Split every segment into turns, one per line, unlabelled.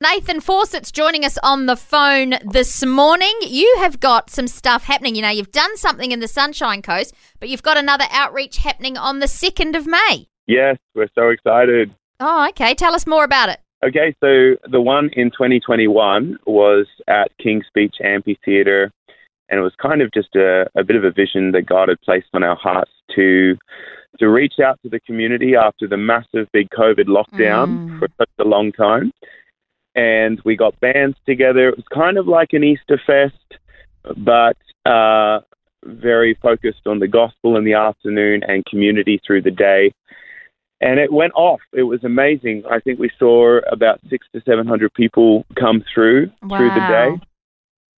Nathan Fawcett's joining us on the phone this morning. You have got some stuff happening. You know, you've done something in the Sunshine Coast, but you've got another outreach happening on the 2nd of May.
Yes, we're so excited.
Oh, okay. Tell us more about it.
Okay, so the one in 2021 was at King's Beach Amphitheatre, and it was kind of just a, a bit of a vision that God had placed on our hearts to to reach out to the community after the massive big COVID lockdown mm. for such a long time and we got bands together. It was kind of like an Easter fest, but uh, very focused on the gospel in the afternoon and community through the day. And it went off. It was amazing. I think we saw about six to seven hundred people come through wow. through the day. And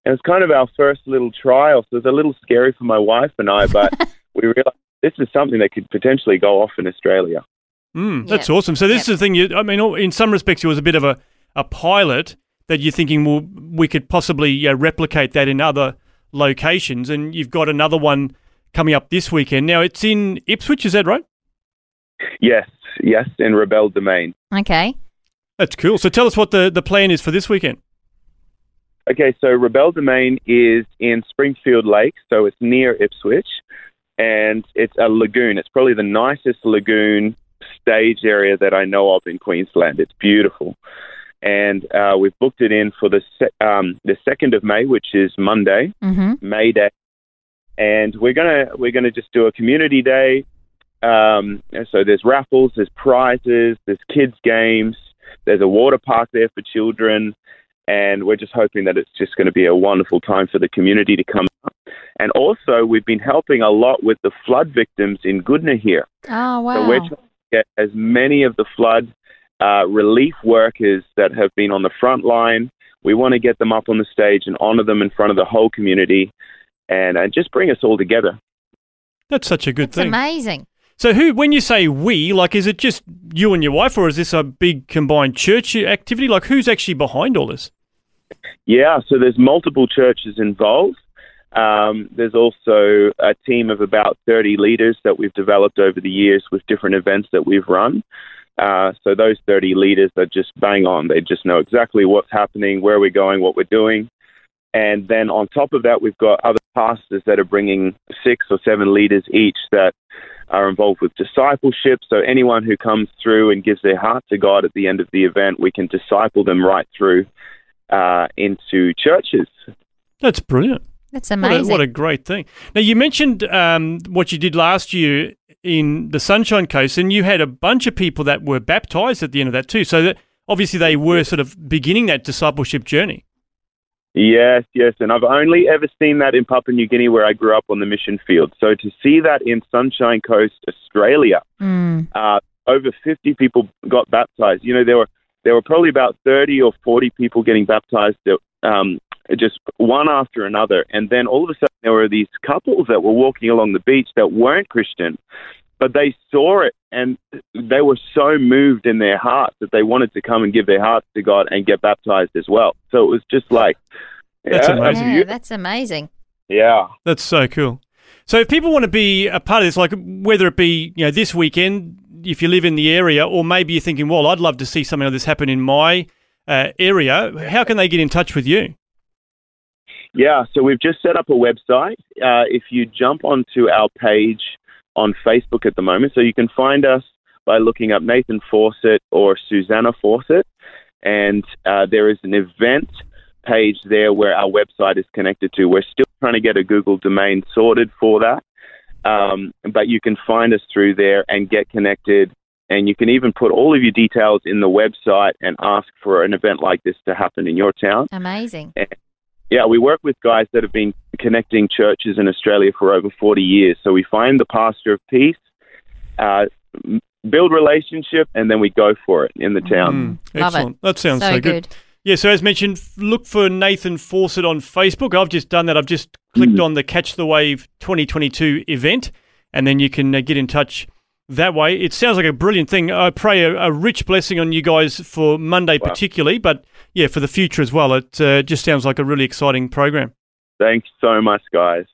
it was kind of our first little trial, so it was a little scary for my wife and I, but we realized this is something that could potentially go off in Australia.
Mm, that's yep. awesome. So this yep. is the thing. You, I mean, in some respects, it was a bit of a a pilot that you're thinking, well, we could possibly uh, replicate that in other locations, and you've got another one coming up this weekend. Now it's in Ipswich, is that right?
Yes, yes, in Robelle Domain.
Okay.
That's cool. So tell us what the, the plan is for this weekend.
Okay, so Robelle Domain is in Springfield Lake, so it's near Ipswich, and it's a lagoon. It's probably the nicest lagoon stage area that I know of in Queensland. It's beautiful and uh, we've booked it in for the se- um, the second of May, which is Monday, mm-hmm. May Day, and we're gonna we're gonna just do a community day. Um, so there's raffles, there's prizes, there's kids games, there's a water park there for children, and we're just hoping that it's just going to be a wonderful time for the community to come. And also, we've been helping a lot with the flood victims in Goodna here.
Oh wow!
So we're trying to get as many of the flood uh, relief workers that have been on the front line. We want to get them up on the stage and honor them in front of the whole community and, and just bring us all together.
That's such a good
That's
thing.
amazing.
So, who, when you say we, like, is it just you and your wife, or is this a big combined church activity? Like, who's actually behind all this?
Yeah, so there's multiple churches involved. Um, there's also a team of about 30 leaders that we've developed over the years with different events that we've run. Uh, so those 30 leaders are just bang on. They just know exactly what's happening, where we're going, what we're doing. And then on top of that, we've got other pastors that are bringing six or seven leaders each that are involved with discipleship. So anyone who comes through and gives their heart to God at the end of the event, we can disciple them right through uh, into churches.
That's brilliant.
That's amazing.
What a, what a great thing. Now, you mentioned um, what you did last year in the Sunshine Coast, and you had a bunch of people that were baptized at the end of that too. So that obviously they were sort of beginning that discipleship journey.
Yes, yes, and I've only ever seen that in Papua New Guinea, where I grew up on the mission field. So to see that in Sunshine Coast, Australia, mm. uh, over fifty people got baptized. You know, there were there were probably about thirty or forty people getting baptized, um, just one after another, and then all of a sudden there were these couples that were walking along the beach that weren't Christian, but they saw it and they were so moved in their hearts that they wanted to come and give their hearts to God and get baptized as well. So it was just like,
that's yeah, amazing.
Yeah, that's amazing.
Yeah,
that's so cool. So if people want to be a part of this, like whether it be you know this weekend, if you live in the area, or maybe you're thinking, well, I'd love to see something like this happen in my uh, area. How can they get in touch with you?
Yeah, so we've just set up a website. Uh, if you jump onto our page on Facebook at the moment, so you can find us by looking up Nathan Fawcett or Susanna Fawcett, and uh, there is an event page there where our website is connected to. We're still trying to get a Google domain sorted for that, um, but you can find us through there and get connected. And you can even put all of your details in the website and ask for an event like this to happen in your town.
Amazing.
And, yeah, we work with guys that have been connecting churches in Australia for over 40 years. So we find the pastor of peace. Uh, build relationship, and then we go for it in the town.
Mm,
Love it.
excellent. That sounds so,
So
good.
good.
Yeah, so as mentioned, look for Nathan Fawcett on Facebook. I've just done that. I've just clicked on the Catch the Wave 2022 event, and then you can uh, get in touch that way. It sounds like a brilliant thing. I pray a, a rich blessing on you guys for Monday,
Wow.
particularly, but yeah, for the future as well. It uh, just sounds like a really exciting program.
Thanks so much, guys.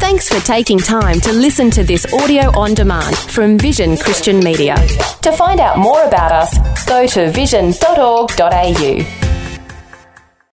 Thanks for taking time to listen to this audio on demand from Vision Christian Media. To find out more about us, go to vision.org.au.